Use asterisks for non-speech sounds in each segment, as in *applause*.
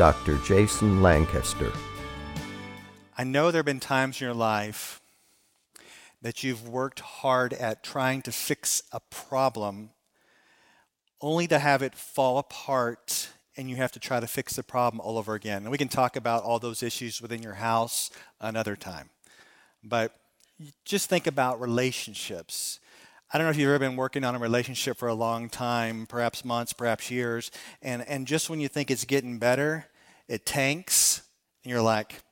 Dr. Jason Lancaster. I know there have been times in your life that you've worked hard at trying to fix a problem only to have it fall apart and you have to try to fix the problem all over again. And we can talk about all those issues within your house another time. But just think about relationships. I don't know if you've ever been working on a relationship for a long time, perhaps months, perhaps years, and, and just when you think it's getting better, it tanks, and you're like,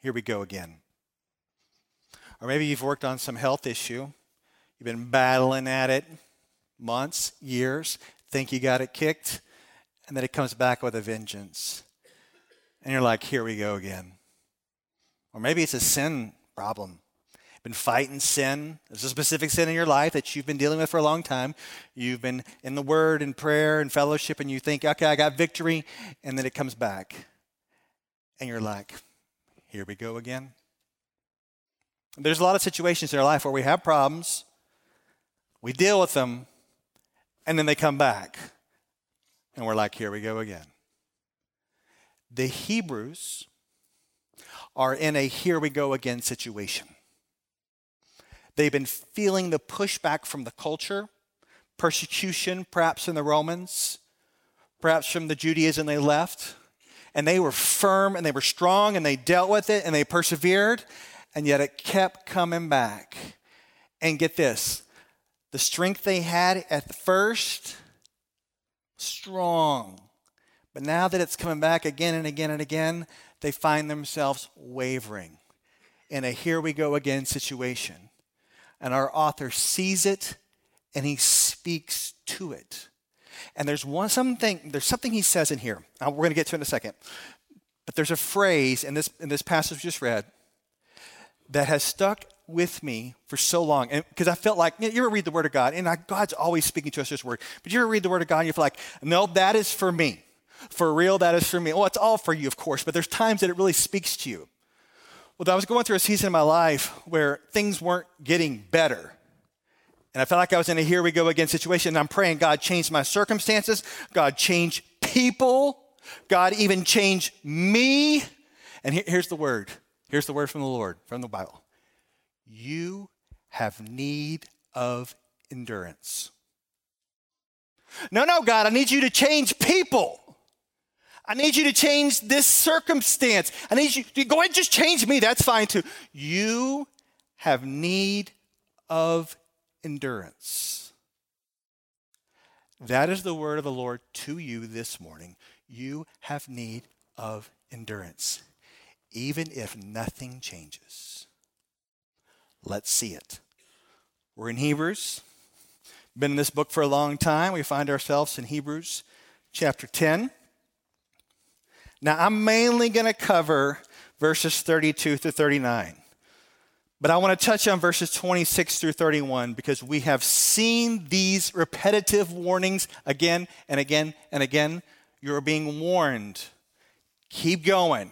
here we go again. Or maybe you've worked on some health issue, you've been battling at it months, years, think you got it kicked, and then it comes back with a vengeance. And you're like, here we go again. Or maybe it's a sin problem been fighting sin. There's a specific sin in your life that you've been dealing with for a long time. You've been in the Word and prayer and fellowship, and you think, okay, I got victory, and then it comes back. And you're like, here we go again. There's a lot of situations in our life where we have problems, we deal with them, and then they come back. And we're like, here we go again. The Hebrews are in a here we go again situation. They've been feeling the pushback from the culture, persecution, perhaps from the Romans, perhaps from the Judaism they left. And they were firm and they were strong and they dealt with it and they persevered, and yet it kept coming back. And get this the strength they had at the first, strong. But now that it's coming back again and again and again, they find themselves wavering in a here we go again situation and our author sees it and he speaks to it. And there's one something, there's something he says in here. We're going to get to in a second. But there's a phrase in this, in this passage we just read that has stuck with me for so long. And because I felt like, you, know, you ever read the Word of God, and I, God's always speaking to us this word, but you ever read the Word of God and you feel like, no, that is for me. For real, that is for me. Well, it's all for you, of course, but there's times that it really speaks to you. Well, I was going through a season in my life where things weren't getting better. And I felt like I was in a here we go again situation. And I'm praying, God, change my circumstances. God, change people. God, even change me. And here's the word. Here's the word from the Lord, from the Bible. You have need of endurance. No, no, God, I need you to change people. I need you to change this circumstance. I need you to go ahead and just change me. That's fine too. You have need of endurance. That is the word of the Lord to you this morning. You have need of endurance, even if nothing changes. Let's see it. We're in Hebrews. Been in this book for a long time. We find ourselves in Hebrews chapter 10. Now, I'm mainly going to cover verses 32 through 39. But I want to touch on verses 26 through 31 because we have seen these repetitive warnings again and again and again. You're being warned. Keep going.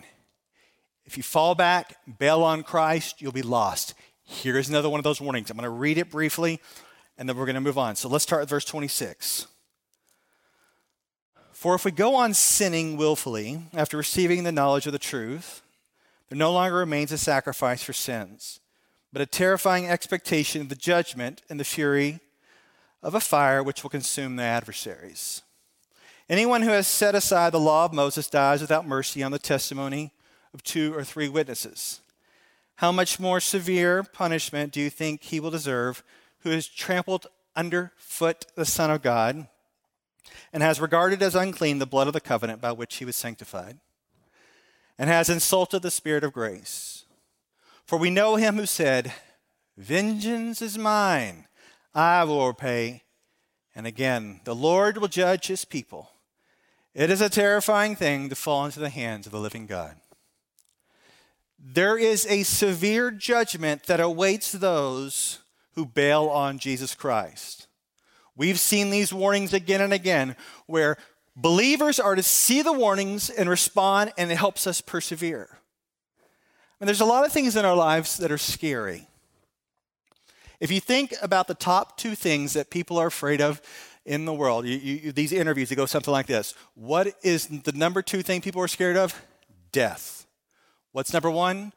If you fall back, bail on Christ, you'll be lost. Here's another one of those warnings. I'm going to read it briefly and then we're going to move on. So let's start with verse 26. For if we go on sinning willfully after receiving the knowledge of the truth, there no longer remains a sacrifice for sins, but a terrifying expectation of the judgment and the fury of a fire which will consume the adversaries. Anyone who has set aside the law of Moses dies without mercy on the testimony of two or three witnesses. How much more severe punishment do you think he will deserve who has trampled underfoot the Son of God? And has regarded as unclean the blood of the covenant by which he was sanctified, and has insulted the Spirit of grace. For we know him who said, Vengeance is mine, I will repay. And again, the Lord will judge his people. It is a terrifying thing to fall into the hands of the living God. There is a severe judgment that awaits those who bail on Jesus Christ. We've seen these warnings again and again where believers are to see the warnings and respond, and it helps us persevere. And there's a lot of things in our lives that are scary. If you think about the top two things that people are afraid of in the world, you, you, these interviews, they go something like this What is the number two thing people are scared of? Death. What's number one?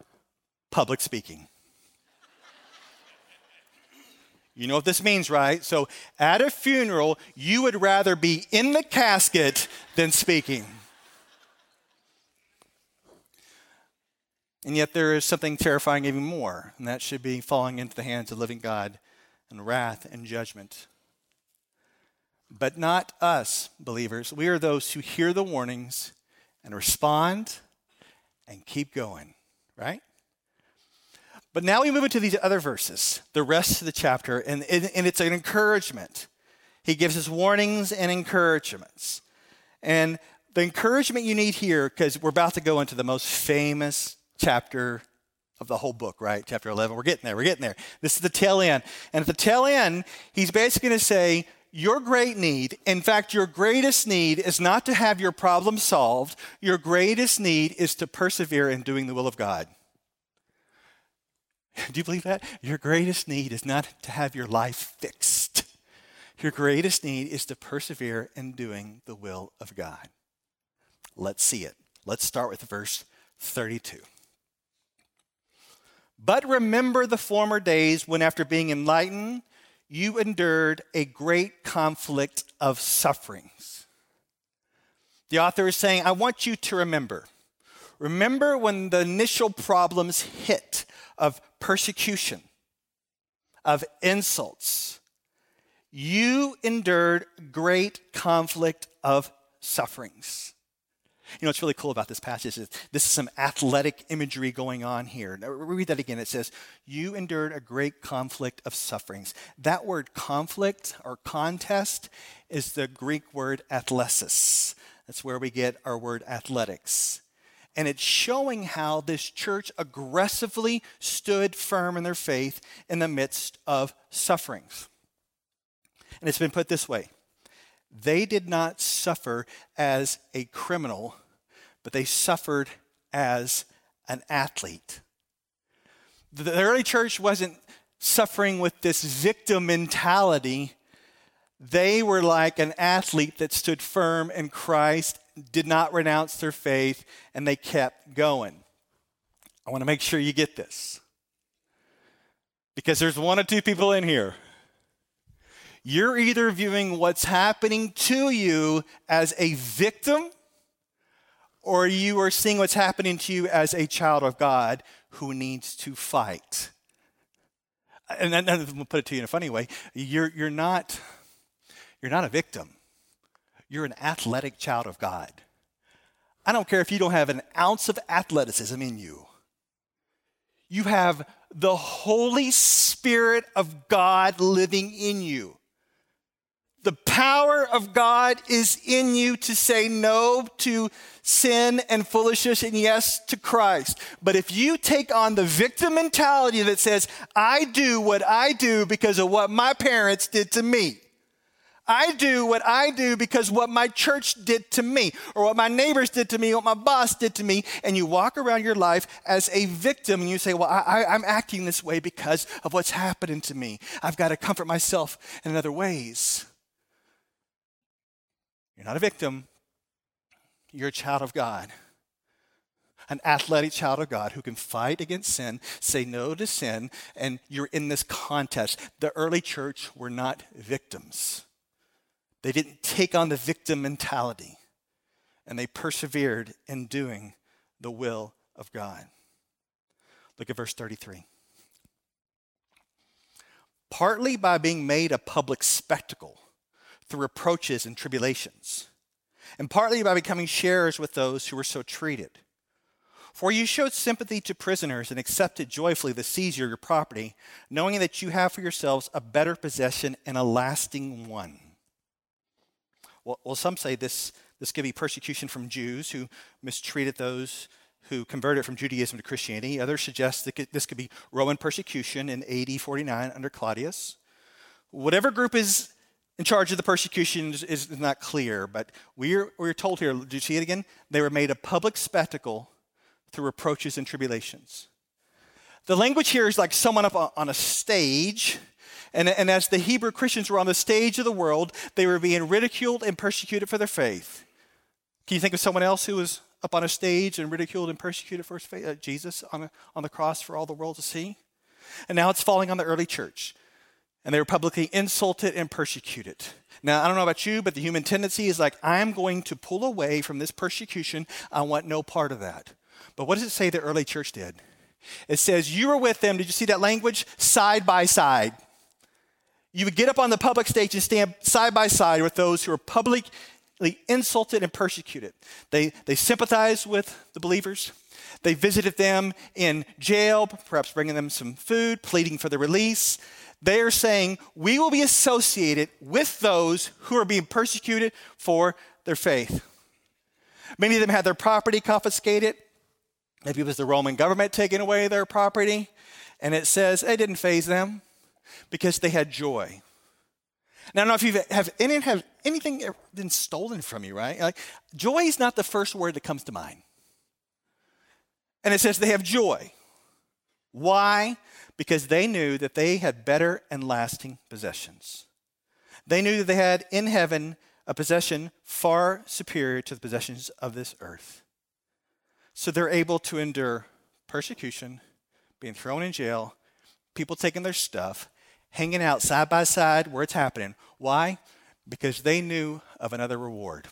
Public speaking. You know what this means, right? So at a funeral, you would rather be in the casket than speaking. And yet there is something terrifying even more, and that should be falling into the hands of living God and wrath and judgment. But not us, believers. We are those who hear the warnings and respond and keep going, right? But now we move into these other verses, the rest of the chapter, and, and it's an encouragement. He gives us warnings and encouragements. And the encouragement you need here, because we're about to go into the most famous chapter of the whole book, right? Chapter 11. We're getting there. We're getting there. This is the tail end. And at the tail end, he's basically going to say, Your great need, in fact, your greatest need is not to have your problem solved. Your greatest need is to persevere in doing the will of God. *laughs* Do you believe that? Your greatest need is not to have your life fixed. Your greatest need is to persevere in doing the will of God. Let's see it. Let's start with verse 32. But remember the former days when, after being enlightened, you endured a great conflict of sufferings. The author is saying, I want you to remember. Remember when the initial problems hit of persecution, of insults. You endured great conflict of sufferings. You know what's really cool about this passage is this is some athletic imagery going on here. Now, read that again. It says, You endured a great conflict of sufferings. That word conflict or contest is the Greek word athlesis. That's where we get our word athletics. And it's showing how this church aggressively stood firm in their faith in the midst of sufferings. And it's been put this way they did not suffer as a criminal, but they suffered as an athlete. The early church wasn't suffering with this victim mentality. They were like an athlete that stood firm in Christ, did not renounce their faith, and they kept going. I want to make sure you get this. Because there's one or two people in here you're either viewing what's happening to you as a victim or you are seeing what's happening to you as a child of God who needs to fight. And then I'm going to put it to you in a funny way. You're, you're, not, you're not a victim. You're an athletic child of God. I don't care if you don't have an ounce of athleticism in you. You have the Holy Spirit of God living in you. The power of God is in you to say no to sin and foolishness and yes to Christ. But if you take on the victim mentality that says, I do what I do because of what my parents did to me, I do what I do because what my church did to me, or what my neighbors did to me, what my boss did to me, and you walk around your life as a victim and you say, Well, I, am acting this way because of what's happening to me. I've got to comfort myself in other ways. You're not a victim, you're a child of God. An athletic child of God who can fight against sin, say no to sin, and you're in this contest. The early church were not victims. They didn't take on the victim mentality, and they persevered in doing the will of God. Look at verse 33. Partly by being made a public spectacle through reproaches and tribulations, and partly by becoming sharers with those who were so treated. For you showed sympathy to prisoners and accepted joyfully the seizure of your property, knowing that you have for yourselves a better possession and a lasting one. Well, well some say this, This could be persecution from Jews who mistreated those who converted from Judaism to Christianity. Others suggest that this could be Roman persecution in AD 49 under Claudius. Whatever group is in charge of the persecution is, not clear, but we're, we're told here, do you see it again? They were made a public spectacle through reproaches and tribulations. The language here is like someone up on a stage, and, and as the Hebrew Christians were on the stage of the world, they were being ridiculed and persecuted for their faith. Can you think of someone else who was up on a stage and ridiculed and persecuted for his faith? Uh, Jesus on, a, on the cross for all the world to see? And now it's falling on the early church and they were publicly insulted and persecuted. Now, I don't know about you, but the human tendency is like, I'm going to pull away from this persecution. I want no part of that. But what does it say the early church did? It says, You were with them. Did you see that language? Side by side. You would get up on the public stage and stand side by side with those who are publicly insulted and persecuted. They, they sympathized with the believers. They visited them in jail, perhaps bringing them some food, pleading for their release. They are saying, we will be associated with those who are being persecuted for their faith. Many of them had their property confiscated. Maybe it was the Roman government taking away their property. And it says it didn't faze them because they had joy. Now, I don't know if you have, any, have anything been stolen from you, right? Like, joy is not the first word that comes to mind. And it says they have joy. Why? because they knew that they had better and lasting possessions. They knew that they had in heaven a possession far superior to the possessions of this earth. So they're able to endure persecution, being thrown in jail, people taking their stuff, hanging out side by side where it's happening. Why? Because they knew of another reward.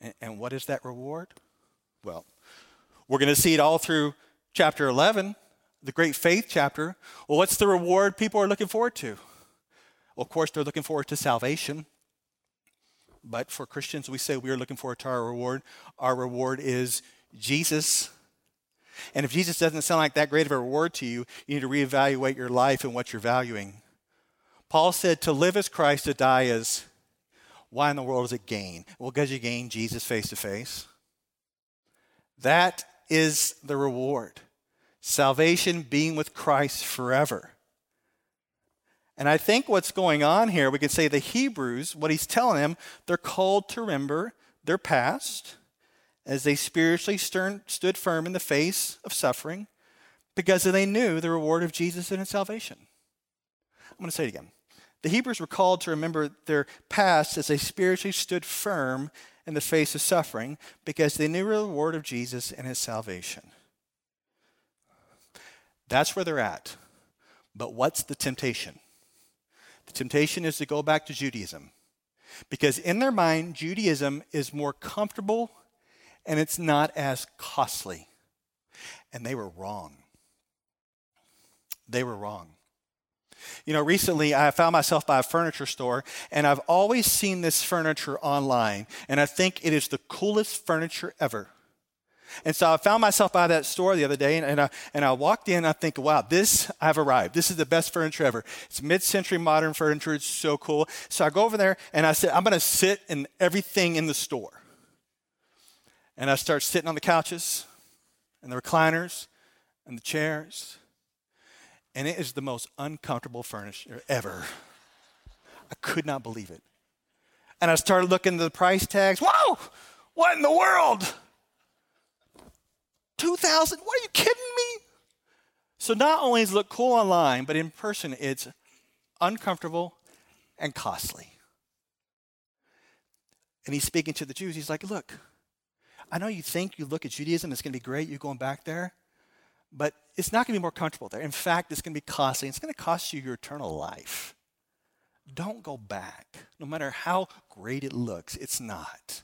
And, and what is that reward? Well, we're going to see it all through chapter 11 the great faith chapter. Well, what's the reward people are looking forward to? Well, of course, they're looking forward to salvation. But for Christians, we say we are looking forward to our reward. Our reward is Jesus. And if Jesus doesn't sound like that great of a reward to you, you need to reevaluate your life and what you're valuing. Paul said to live as Christ, to die as why in the world is it gain? Well, because you gain Jesus face to face. That is the reward salvation being with Christ forever. And I think what's going on here, we can say the Hebrews, what he's telling them, they're called to remember their past as they spiritually stood firm in the face of suffering because they knew the reward of Jesus and his salvation. I'm going to say it again. The Hebrews were called to remember their past as they spiritually stood firm in the face of suffering because they knew the reward of Jesus and his salvation. That's where they're at. But what's the temptation? The temptation is to go back to Judaism. Because in their mind, Judaism is more comfortable and it's not as costly. And they were wrong. They were wrong. You know, recently I found myself by a furniture store, and I've always seen this furniture online, and I think it is the coolest furniture ever. And so I found myself by that store the other day, and, and, I, and I walked in, I think, wow, this, I've arrived. This is the best furniture ever. It's mid century modern furniture. It's so cool. So I go over there, and I said, I'm going to sit in everything in the store. And I start sitting on the couches, and the recliners, and the chairs. And it is the most uncomfortable furniture ever. I could not believe it. And I started looking at the price tags. Whoa! What in the world? 2000 What are you kidding me? So not only does it look cool online, but in person it's uncomfortable and costly. And he's speaking to the Jews. He's like, Look, I know you think you look at Judaism, it's going to be great, you're going back there, but it's not going to be more comfortable there. In fact, it's going to be costly. It's going to cost you your eternal life. Don't go back. No matter how great it looks, it's not.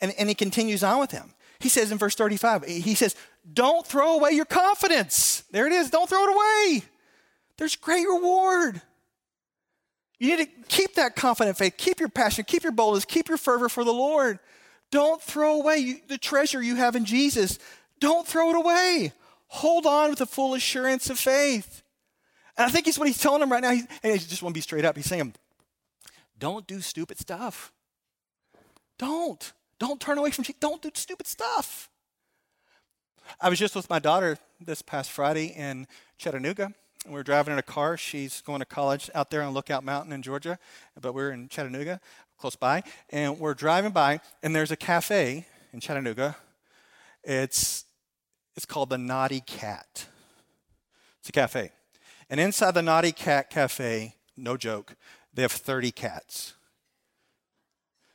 And, and he continues on with him. He says in verse 35, he says, Don't throw away your confidence. There it is. Don't throw it away. There's great reward. You need to keep that confident faith, keep your passion, keep your boldness, keep your fervor for the Lord. Don't throw away the treasure you have in Jesus. Don't throw it away. Hold on with the full assurance of faith. And I think he's what he's telling them right now. And he just want to be straight up. He's saying, don't do stupid stuff. Don't. Don't turn away from Jesus. Don't do stupid stuff. I was just with my daughter this past Friday in Chattanooga. We were driving in a car. She's going to college out there on Lookout Mountain in Georgia, but we're in Chattanooga, close by. And we're driving by, and there's a cafe in Chattanooga. It's, it's called the Naughty Cat. It's a cafe. And inside the Naughty Cat Cafe, no joke, they have 30 cats.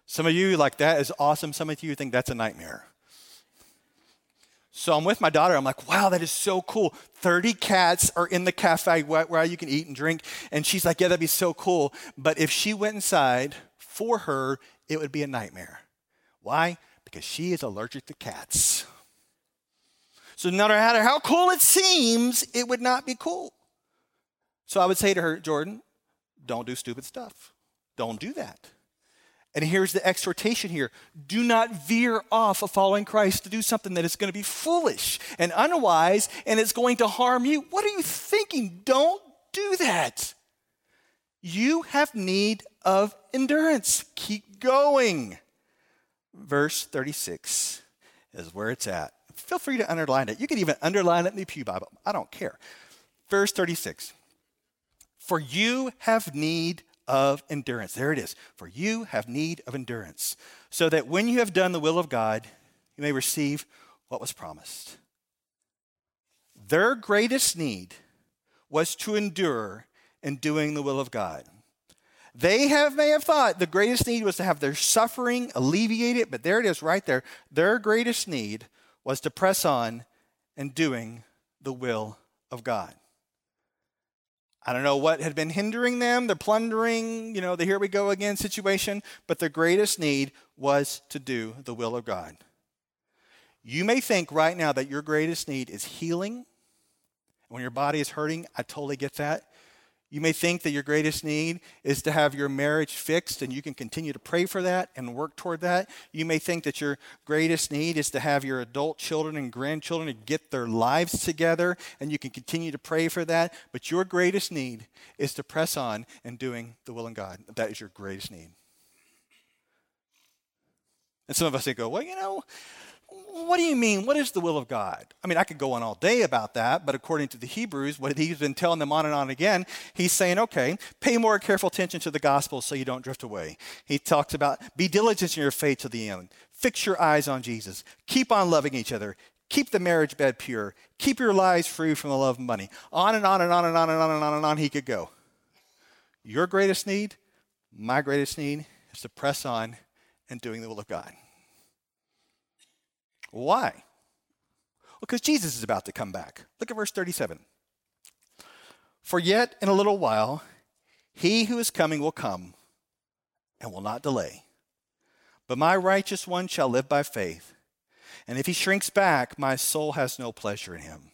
Some of you like that is awesome. Some of you think that's a nightmare. So I'm with my daughter. I'm like, wow, that is so cool. 30 cats are in the cafe where you can eat and drink. And she's like, yeah, that'd be so cool. But if she went inside for her, it would be a nightmare. Why? Because she is allergic to cats. So no matter how cool it seems, it would not be cool. So I would say to her, Jordan, don't do stupid stuff. Don't do that. And here's the exhortation here do not veer off of following Christ to do something that is going to be foolish and unwise and it's going to harm you. What are you thinking? Don't do that. You have need of endurance. Keep going. Verse 36 is where it's at. Feel free to underline it. You can even underline it in the Pew Bible. I don't care. Verse 36 For you have need of endurance. There it is. For you have need of endurance, so that when you have done the will of God, you may receive what was promised. Their greatest need was to endure in doing the will of God. They have may have thought the greatest need was to have their suffering alleviated, but there it is right there. Their greatest need was to press on and doing the will of God. I don't know what had been hindering them, the plundering, you know, the here we go again situation, but their greatest need was to do the will of God. You may think right now that your greatest need is healing. When your body is hurting, I totally get that. You may think that your greatest need is to have your marriage fixed, and you can continue to pray for that and work toward that. You may think that your greatest need is to have your adult children and grandchildren to get their lives together, and you can continue to pray for that. But your greatest need is to press on in doing the will of God. That is your greatest need. And some of us say, go, well, you know, what do you mean? What is the will of God? I mean, I could go on all day about that, but according to the Hebrews, what he's been telling them on and on again, he's saying, okay, pay more careful attention to the gospel so you don't drift away. He talks about be diligent in your faith to the end. Fix your eyes on Jesus. Keep on loving each other. Keep the marriage bed pure. Keep your lives free from the love of money. On and on and on and on and on and on and on he could go. Your greatest need, my greatest need, is to press on and doing the will of God. Why? Well, because Jesus is about to come back. Look at verse 37. For yet in a little while, he who is coming will come and will not delay. But my righteous one shall live by faith. And if he shrinks back, my soul has no pleasure in him.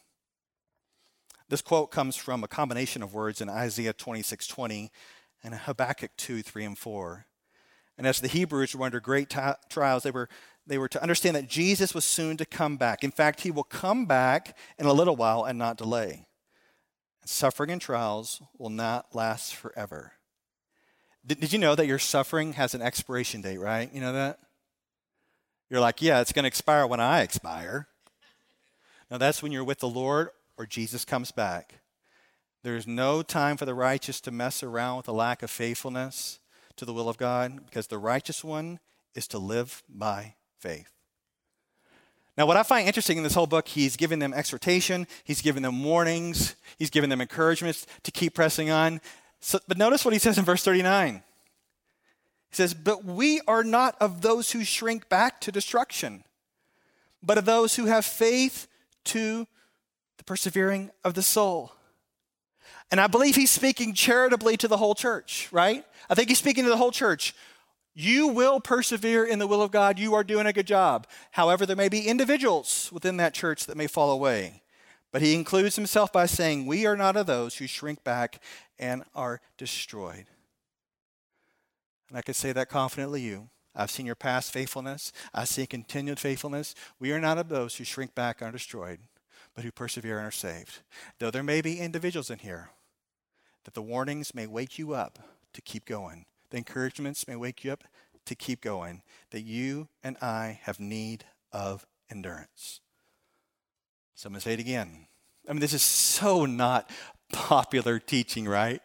This quote comes from a combination of words in Isaiah 26 20 and Habakkuk 2 3 and 4. And as the Hebrews were under great t- trials, they were they were to understand that Jesus was soon to come back. In fact, he will come back in a little while and not delay. Suffering and trials will not last forever. Did, did you know that your suffering has an expiration date, right? You know that? You're like, yeah, it's going to expire when I expire. Now, that's when you're with the Lord or Jesus comes back. There's no time for the righteous to mess around with a lack of faithfulness to the will of God because the righteous one is to live by faith. Now, what I find interesting in this whole book, he's giving them exhortation, he's giving them warnings, he's giving them encouragements to keep pressing on. So, but notice what he says in verse 39. He says, But we are not of those who shrink back to destruction, but of those who have faith to the persevering of the soul. And I believe he's speaking charitably to the whole church, right? I think he's speaking to the whole church. You will persevere in the will of God. You are doing a good job. However, there may be individuals within that church that may fall away. But he includes himself by saying, We are not of those who shrink back and are destroyed. And I can say that confidently, you. I've seen your past faithfulness. I see continued faithfulness. We are not of those who shrink back and are destroyed, but who persevere and are saved. Though there may be individuals in here that the warnings may wake you up to keep going the encouragements may wake you up to keep going, that you and I have need of endurance. So I'm going to say it again. I mean, this is so not popular teaching, right?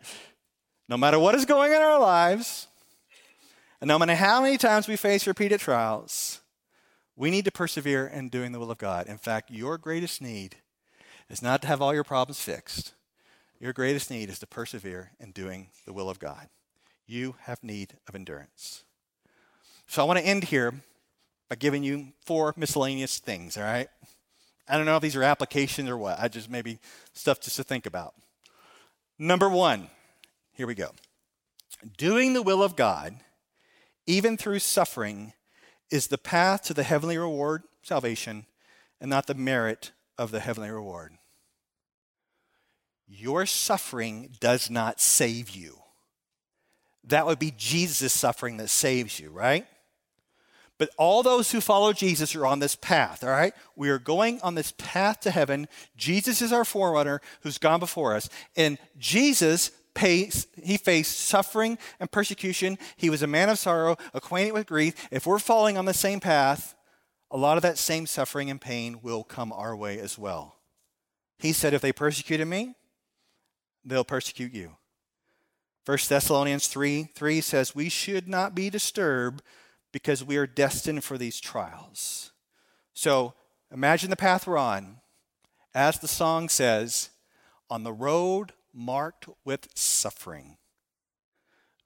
No matter what is going on in our lives, and no matter how many times we face repeated trials, we need to persevere in doing the will of God. In fact, your greatest need is not to have all your problems fixed. Your greatest need is to persevere in doing the will of God. You have need of endurance. So I want to end here by giving you four miscellaneous things, all right? I don't know if these are applications or what. I just maybe stuff just to think about. Number one, here we go. Doing the will of God, even through suffering, is the path to the heavenly reward, salvation, and not the merit of the heavenly reward. Your suffering does not save you. That would be Jesus' suffering that saves you, right? But all those who follow Jesus are on this path, all right? We are going on this path to heaven. Jesus is our forerunner who's gone before us. And Jesus pays, he faced suffering and persecution. He was a man of sorrow, acquainted with grief. If we're following on the same path, a lot of that same suffering and pain will come our way as well. He said, If they persecuted me, they'll persecute you. 1 Thessalonians 3 3 says, We should not be disturbed because we are destined for these trials. So imagine the path we're on. As the song says, on the road marked with suffering.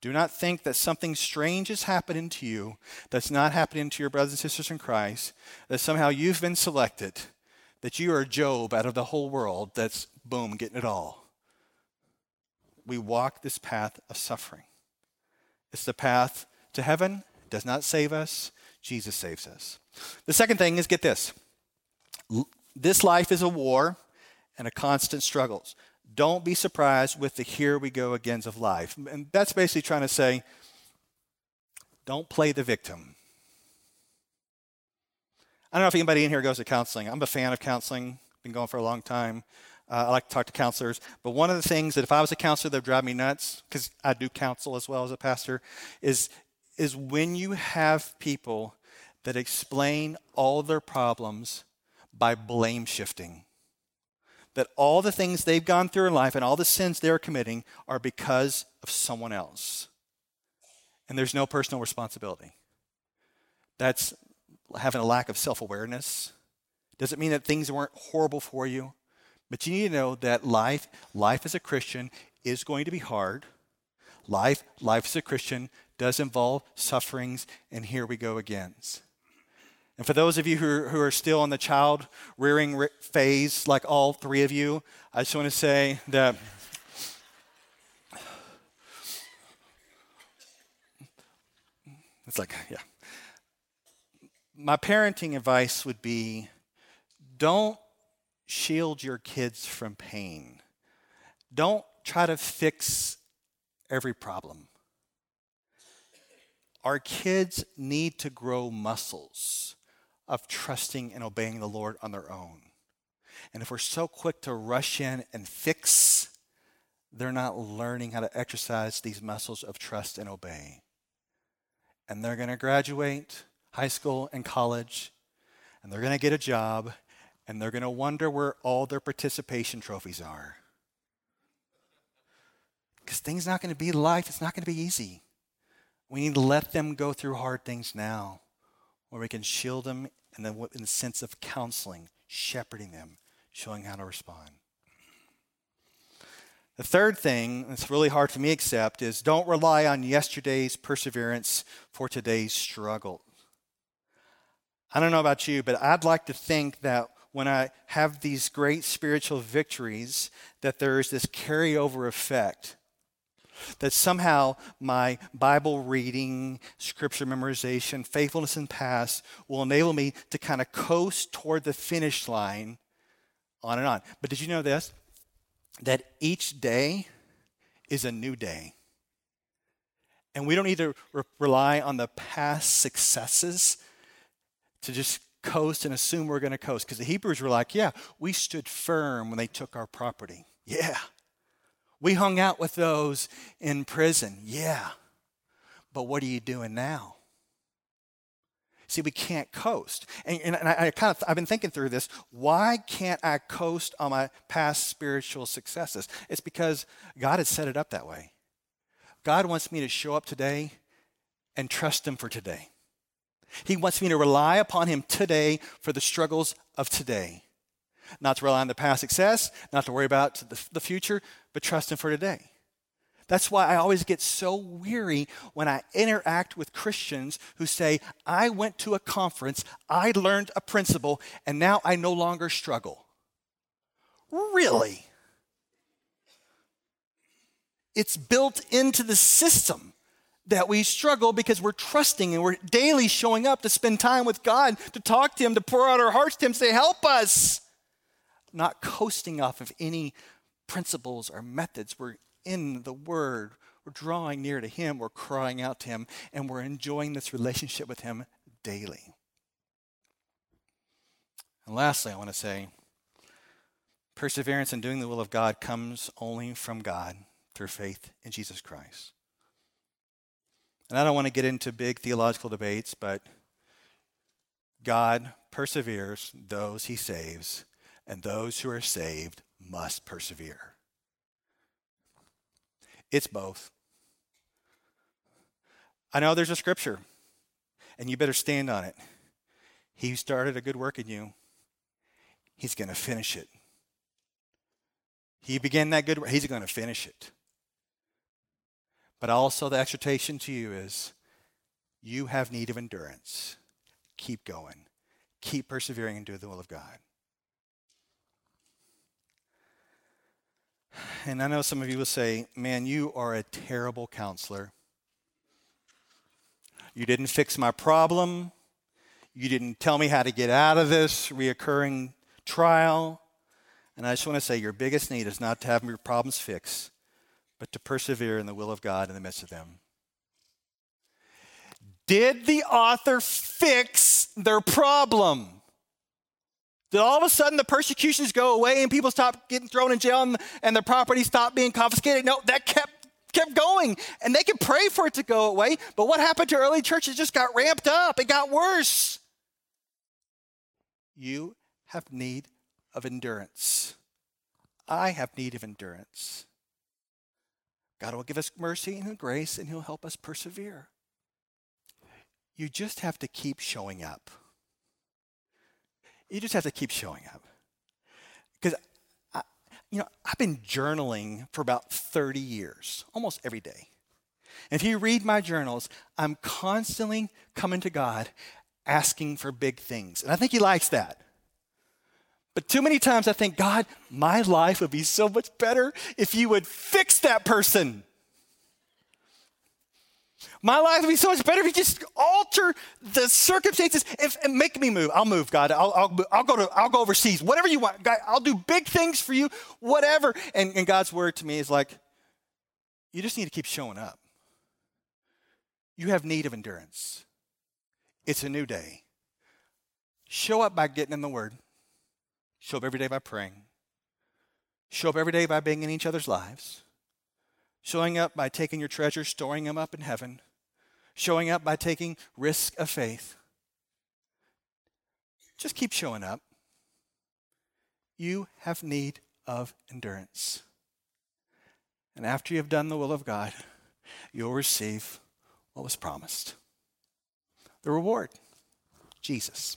Do not think that something strange is happening to you that's not happening to your brothers and sisters in Christ, that somehow you've been selected, that you are Job out of the whole world that's, boom, getting it all. We walk this path of suffering. It's the path to heaven it does not save us, Jesus saves us. The second thing is get this this life is a war and a constant struggles. Don't be surprised with the here we go agains of life. And that's basically trying to say, don't play the victim. I don't know if anybody in here goes to counseling. I'm a fan of counseling, been going for a long time. Uh, I like to talk to counselors. But one of the things that if I was a counselor that would drive me nuts, because I do counsel as well as a pastor, is is when you have people that explain all their problems by blame shifting. That all the things they've gone through in life and all the sins they're committing are because of someone else. And there's no personal responsibility. That's having a lack of self awareness. Doesn't mean that things weren't horrible for you, but you need to know that life, life as a Christian, is going to be hard. Life, life as a Christian does involve sufferings, and here we go again. And for those of you who who are still in the child rearing phase, like all three of you, I just want to say that it's like, yeah. My parenting advice would be don't shield your kids from pain. Don't try to fix every problem. Our kids need to grow muscles of trusting and obeying the Lord on their own. And if we're so quick to rush in and fix, they're not learning how to exercise these muscles of trust and obey. And they're going to graduate high school and college, and they're going to get a job, and they're going to wonder where all their participation trophies are. Because things not going to be life, it's not going to be easy. We need to let them go through hard things now, where we can shield them and then in the sense of counseling, shepherding them, showing how to respond. The third thing that's really hard for me to accept is don't rely on yesterday's perseverance for today's struggle. I don't know about you, but I'd like to think that when I have these great spiritual victories, that there is this carryover effect that somehow my Bible reading, scripture memorization, faithfulness in past will enable me to kind of coast toward the finish line on and on. But did you know this? That each day is a new day. And we don't need to re- rely on the past successes to just coast and assume we're going to coast. Because the Hebrews were like, yeah, we stood firm when they took our property. Yeah. We hung out with those in prison. Yeah. But what are you doing now? See, we can't coast. And, and, I, I, kind of, I've been thinking through this. Why can't I coast on my past spiritual successes? It's because God has set it up that way. God wants me to show up today and trust Him for today. He wants me to rely upon Him today for the struggles of today. Not to rely on the past success, not to worry about the, future, but trust Him for today. That's why I always get so weary when I interact with Christians who say, I went to a conference, I learned a principle, and now I no longer struggle. Really? It's built into the system that we struggle because we're trusting and we're daily showing up to spend time with God, to talk to Him, to pour out our hearts to Him, say, Help us. Not coasting off of any principles or methods. We're in the Word. We're drawing near to Him. We're crying out to Him. And we're enjoying this relationship with Him daily. And lastly, I want to say perseverance in doing the will of God comes only from God through faith in Jesus Christ. And I don't want to get into big theological debates, but God perseveres those he saves, and those who are saved must persevere. It's both. I know there's a scripture, and you better stand on it. He started a good work in you, he's going to finish it. He began that good work, he's going to finish it. But also, the exhortation to you is you have need of endurance. Keep going, keep persevering and do the will of God. And I know some of you will say, Man, you are a terrible counselor. You didn't fix my problem. You didn't tell me how to get out of this reoccurring trial. And I just want to say, your biggest need is not to have your problems fixed, but to persevere in the will of God in the midst of them. Did the author fix their problem? Did all of a sudden the persecutions go away and people stop getting thrown in jail and, and their property stopped being confiscated? No, that kept kept going. And they could pray for it to go away. But what happened to early churches just got ramped up. It got worse. You have need of endurance. I have need of endurance. God will give us mercy and grace, and He'll help us persevere. You just have to keep showing up. You just have to keep showing up. Because, you know, I've been journaling for about 30 years, almost every day. And if you read my journals, I'm constantly coming to God asking for big things. And I think He likes that. But too many times I think, God, my life would be so much better if you would fix that person. My life would be so much better if you just alter the circumstances if, and make me move. I'll move, God. I'll, I'll, I'll, go to, I'll go overseas. Whatever you want. God, I'll do big things for you, whatever. And, and God's word to me is like, you just need to keep showing up. You have need of endurance. It's a new day. Show up by getting in the word. Show up every day by praying. Show up every day by being in each other's lives. Showing up by taking your treasures, storing them up in heaven showing up by taking risk of faith. Just keep showing up. You have need of endurance. And after you have done the will of God, you'll receive what was promised the reward Jesus.